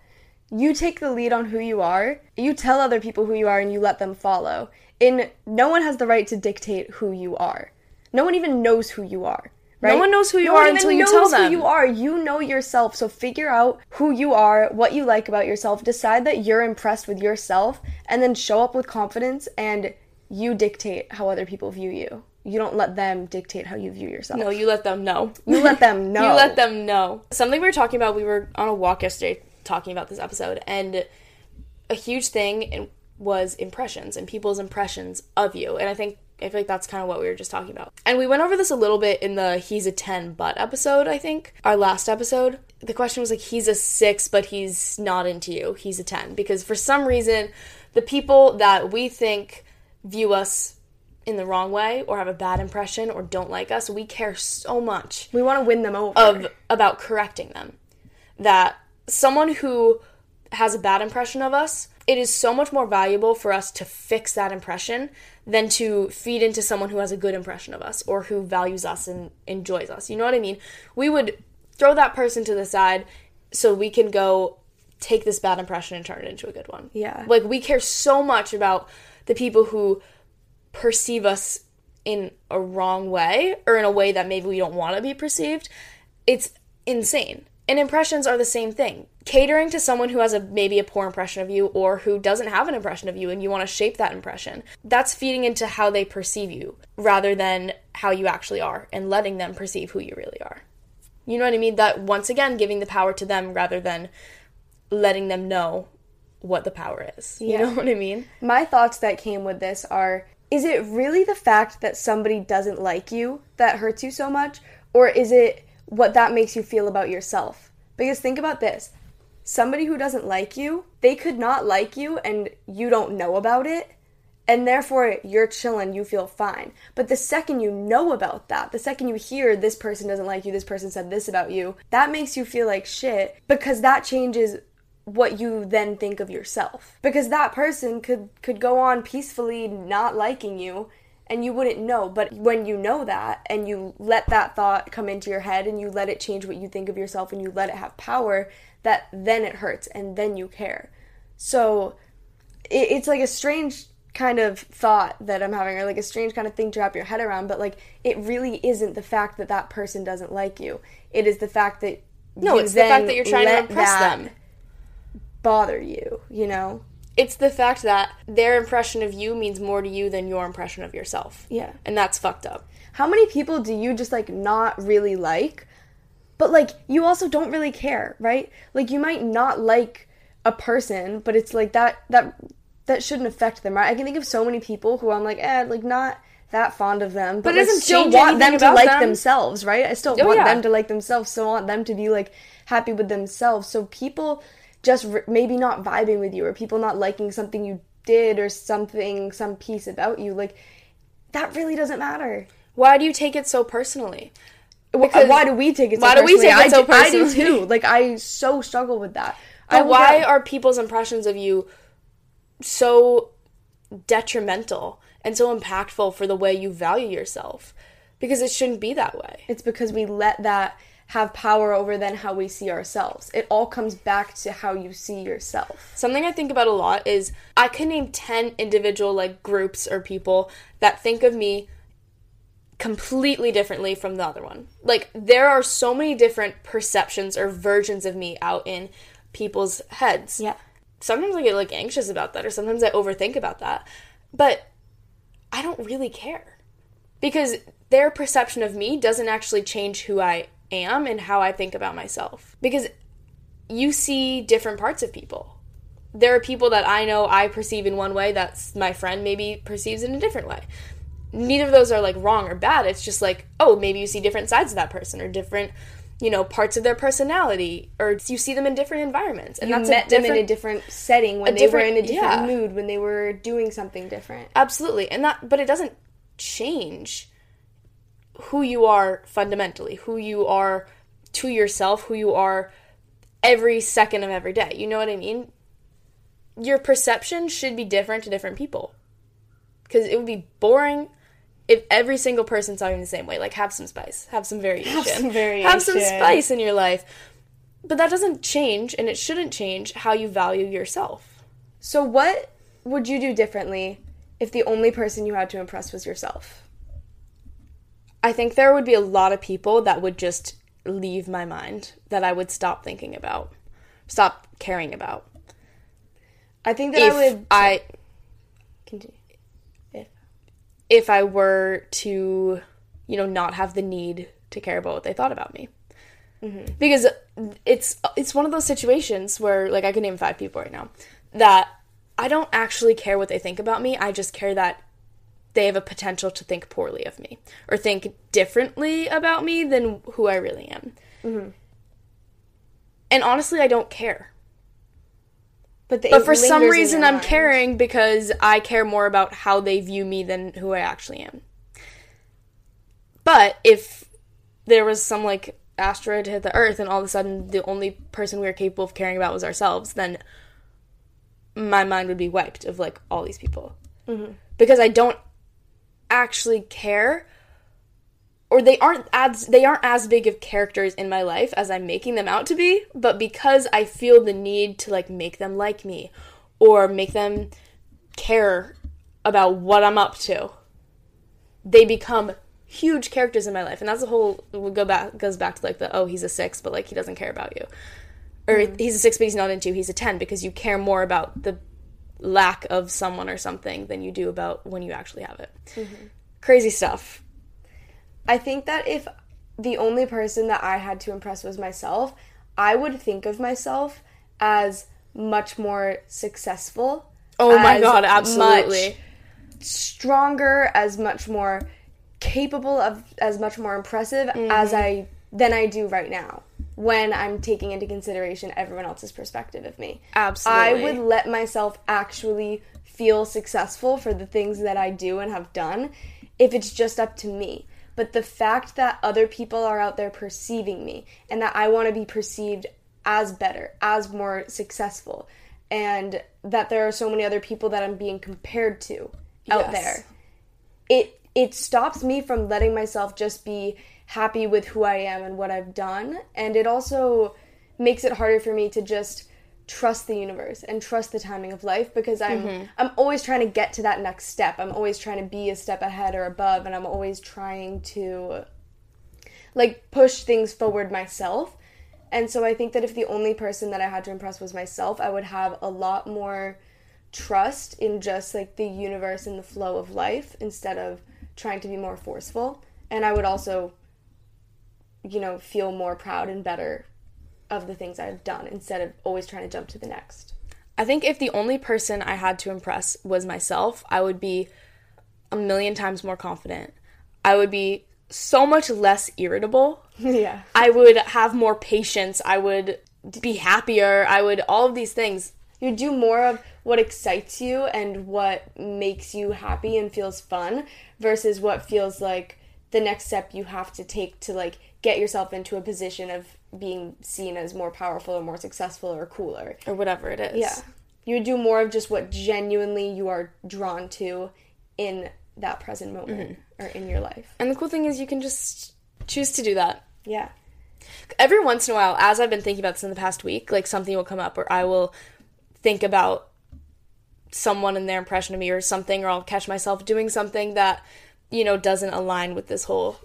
you take the lead on who you are, you tell other people who you are, and you let them follow. And no one has the right to dictate who you are. No one even knows who you are. Right? No one knows who you No are until you tell them. Who you are. You know yourself. So figure out who you are, what you like about yourself. Decide that you're impressed with yourself, and then show up with confidence. And you dictate how other people view you. You don't let them dictate how you view yourself. No, you let them know. You let them know. You let them know. Something we were talking about, we were on a walk yesterday talking about this episode, and a huge thing was impressions and people's impressions of you. And I think, I feel like that's kind of what we were just talking about. And we went over this a little bit in the He's a 10 but episode, I think, our last episode. The question was like, he's a 6, but he's not into you. He's a 10. Because for some reason, the people that we think view us in the wrong way or have a bad impression or don't like us, we care so much We want to win them over. of about correcting them. That someone who has a bad impression of us, it is so much more valuable for us to fix that impression than to feed into someone who has a good impression of us or who values us and enjoys us. You know what I mean? We would throw that person to the side so we can go take this bad impression and turn it into a good one. Yeah. Like we care so much about the people who perceive us in a wrong way or in a way that maybe we don't want to be perceived, it's insane. And impressions are the same thing. Catering to someone who has a maybe a poor impression of you or who doesn't have an impression of you and you want to shape that impression. That's feeding into how they perceive you rather than how you actually are and letting them perceive who you really are. You know what I mean? That once again giving the power to them rather than letting them know what the power is. You Yeah. know what I mean? My thoughts that came with this are is it really the fact that somebody doesn't like you that hurts you so much? Or is it what that makes you feel about yourself? Because think about this somebody who doesn't like you, they could not like you and you don't know about it. And therefore, you're chilling, you feel fine. But the second you know about that, the second you hear this person doesn't like you, this person said this about you, that makes you feel like shit because that changes what you then think of yourself because that person could could go on peacefully not liking you and you wouldn't know but when you know that and you let that thought come into your head and you let it change what you think of yourself and you let it have power that then it hurts and then you care so it, it's like a strange kind of thought that I'm having, or like a strange kind of thing to wrap your head around. But like, it really isn't the fact that that person doesn't like you. It is the fact that No, it's the fact that you're trying to impress them. Bother you, you know? It's the fact that their impression of you means more to you than your impression of yourself. Yeah. And that's fucked up. How many people do you just like not really like, but like you also don't really care, right? Like you might not like a person, but it's like that that that shouldn't affect them, right? I can think of so many people who I'm like, eh, like not that fond of them, but, like, doesn't still want them to like them. themselves, right? I still Oh, want yeah. them to like themselves, still want them to be like happy with themselves. So people just r- maybe not vibing with you, or people not liking something you did, or something, some piece about you, like that really doesn't matter. Why do you take it so personally? Uh, because why do we take it? So why do we personally? take it I so do- I do personally? too. Like I so struggle with that. But why are people's impressions of you so detrimental and so impactful for the way you value yourself? Because it shouldn't be that way. It's because we let that have power over then how we see ourselves. It all comes back to how you see yourself. Something I think about a lot is I can name 10 individual like groups or people that think of me completely differently from the other one. Like there are so many different perceptions or versions of me out in people's heads. Yeah. Sometimes I get like anxious about that or sometimes I overthink about that. But I don't really care. Because their perception of me doesn't actually change who I am and how I think about myself. Because you see different parts of people. There are people that I know I perceive in one way that my friend maybe perceives in a different way. Neither of those are like wrong or bad. It's just like, oh, maybe you see different sides of that person or different, you know, parts of their personality or you see them in different environments. And You that's met them in a different setting when they were in a different yeah. mood, when they were doing something different. Absolutely. And that but it doesn't change who you are fundamentally, who you are to yourself, who you are every second of every day. You know what I mean? Your perception should be different to different people. Cuz it would be boring if every single person saw you in the same way. Like have some spice, have some variation. some Have some spice in your life. But that doesn't change, and it shouldn't change how you value yourself. So, what would you do differently if the only person you had to impress was yourself? I think there would be a lot of people that would just leave my mind that I would stop thinking about, stop caring about. I think that if I would I continue. if if I were to, you know, not have the need to care about what they thought about me. Mm-hmm. Because it's it's one of those situations where like I could name five people right now that I don't actually care what they think about me. I just care that they have a potential to think poorly of me or think differently about me than who I really am. And honestly, I don't care. But, But for some reason, I'm mind. caring because I care more about how they view me than who I actually am. But if there was some like asteroid to hit the Earth and all of a sudden the only person we were capable of caring about was ourselves, then my mind would be wiped of like all these people. Because I don't actually care or they aren't as they aren't as big of characters in my life as I'm making them out to be, but because I feel the need to like make them like me or make them care about what I'm up to, they become huge characters in my life. And that's the whole go back goes back to like the oh, he's a 6 but like he doesn't care about you. Or mm-hmm. he's a 6 but he's not into you, he's a 10 because you care more about the lack of someone or something than you do about when you actually have it. Mm-hmm. Crazy stuff. I think that if the only person that I had to impress was myself, I would think of myself as much more successful. Oh my god, absolutely. much stronger, as much more capable of as much more impressive as mm-hmm. I than I do right now when I'm taking into consideration everyone else's perspective of me. Absolutely. I would let myself actually feel successful for the things that I do and have done if it's just up to me. But the fact that other people are out there perceiving me and that I want to be perceived as better, as more successful, and that there are so many other people that I'm being compared to out Yes. there, it it stops me from letting myself just be happy with who I am and what I've done, and it also makes it harder for me to just trust the universe and trust the timing of life because I'm mm-hmm. I'm always trying to get to that next step. I'm always trying to be a step ahead or above and I'm always trying to like push things forward myself. And so I think that if the only person that I had to impress was myself, I would have a lot more trust in just like the universe and the flow of life instead of trying to be more forceful. And I would also, you know, feel more proud and better of the things I've done instead of always trying to jump to the next. I think if the only person I had to impress was myself, I would be a million times more confident. I would be so much less irritable. yeah. I would have more patience. I would be happier. I would all of these things. You do more of what excites you and what makes you happy and feels fun versus what feels like the next step you have to take to like get yourself into a position of being seen as more powerful or more successful or cooler. or whatever it is. Yeah. You would do more of just what genuinely you are drawn to in that present moment mm-hmm. or in your life. And the cool thing is you can just choose to do that. Yeah. Every once in a while, as I've been thinking about this in the past week, like something will come up or I will think about someone and their impression of me or something or I'll catch myself doing something that, you know, doesn't align with this whole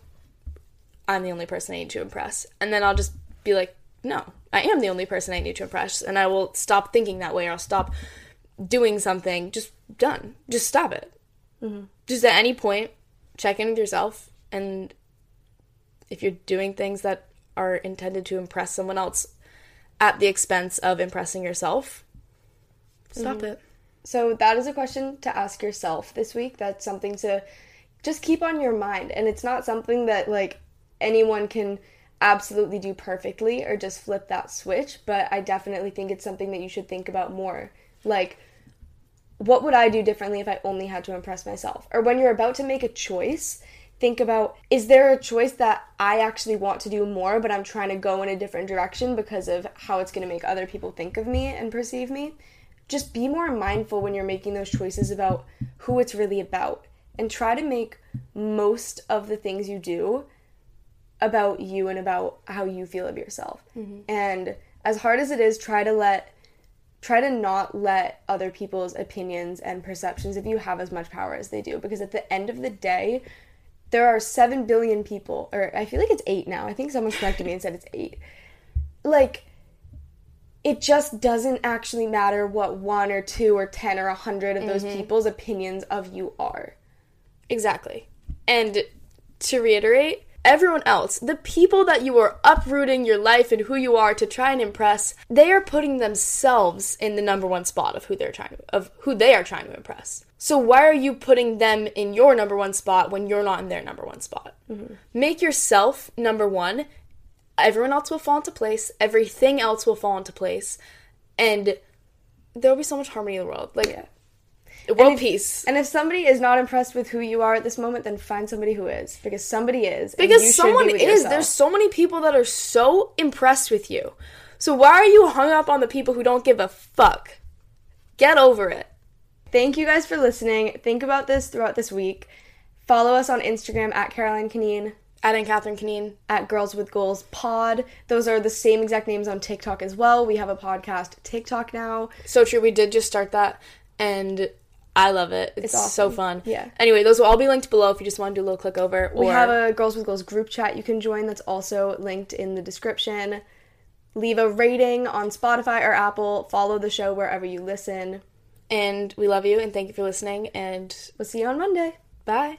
I'm the only person I need to impress. And then I'll just be like, no, I am the only person I need to impress. And I will stop thinking that way or I'll stop doing something. Just done. Just stop it. Mm-hmm. Just at any point, check in with yourself. And if you're doing things that are intended to impress someone else at the expense of impressing yourself, stop mm-hmm. it. So that is a question to ask yourself this week. That's something to just keep on your mind. And it's not something that like anyone can absolutely do perfectly or just flip that switch, but I definitely think it's something that you should think about more. Like what would I do differently if I only had to impress myself? Or when you're about to make a choice, think about is there a choice that I actually want to do more, but I'm trying to go in a different direction because of how it's going to make other people think of me and perceive me? Just be more mindful when you're making those choices about who it's really about and try to make most of the things you do about you and about how you feel of yourself. Mm-hmm. And as hard as it is, try to let try to not let other people's opinions and perceptions of you have as much power as they do. Because at the end of the day there are 7 billion people or i feel like it's 8 now. I think someone corrected me and said it's 8 like it just doesn't actually matter what one or two or 10 or 100 of those mm-hmm. people's opinions of you are. Exactly. And to reiterate, everyone else, the people that you are uprooting your life and who you are to try and impress, they are putting themselves in the number one spot of who they're trying to, of who they are trying to impress. So why are you putting them in your number one spot when you're not in their number one spot? Mm-hmm. Make yourself number one. Everyone else will fall into place. Everything else will fall into place, and there will be so much harmony in the world. Like Yeah. World if- peace. And if somebody is not impressed with who you are at this moment, then find somebody who is, because somebody is. and Because someone be is. yourself. There's so many people that are so impressed with you. So why are you hung up on the people who don't give a fuck? Get over it. Thank you guys for listening. Think about this throughout this week. Follow us on Instagram at Caroline Conneen, Adding Catherine Canine. at Girls with Goals Pod. Those are the same exact names on TikTok as well. We have a podcast TikTok now. So true. We did just start that, and I love it. It's, It's so fun. Yeah. Anyway, those will all be linked below if you just want to do a little click over. Or We have a Girls with Goals group chat you can join that's also linked in the description. Leave a rating on Spotify or Apple. Follow the show wherever you listen. and we love you and thank you for listening. And We'll see you on Monday. bye.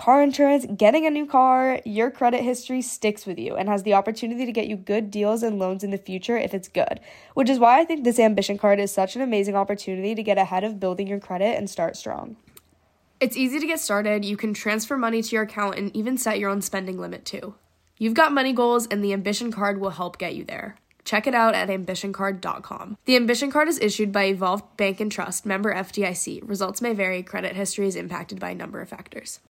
car insurance, getting a new car, your credit history sticks with you and has the opportunity to get you good deals and loans in the future if it's good. Which is why I think this Ambition Card is such an amazing opportunity to get ahead of building your credit and start strong. It's easy to get started. You can transfer money to your account and even set your own spending limit too. You've got money goals, and the Ambition Card will help get you there. Check it out at ambitioncard.com. The Ambition Card is issued by Evolve Bank and Trust, member FDIC. Results may vary, credit history is impacted by a number of factors.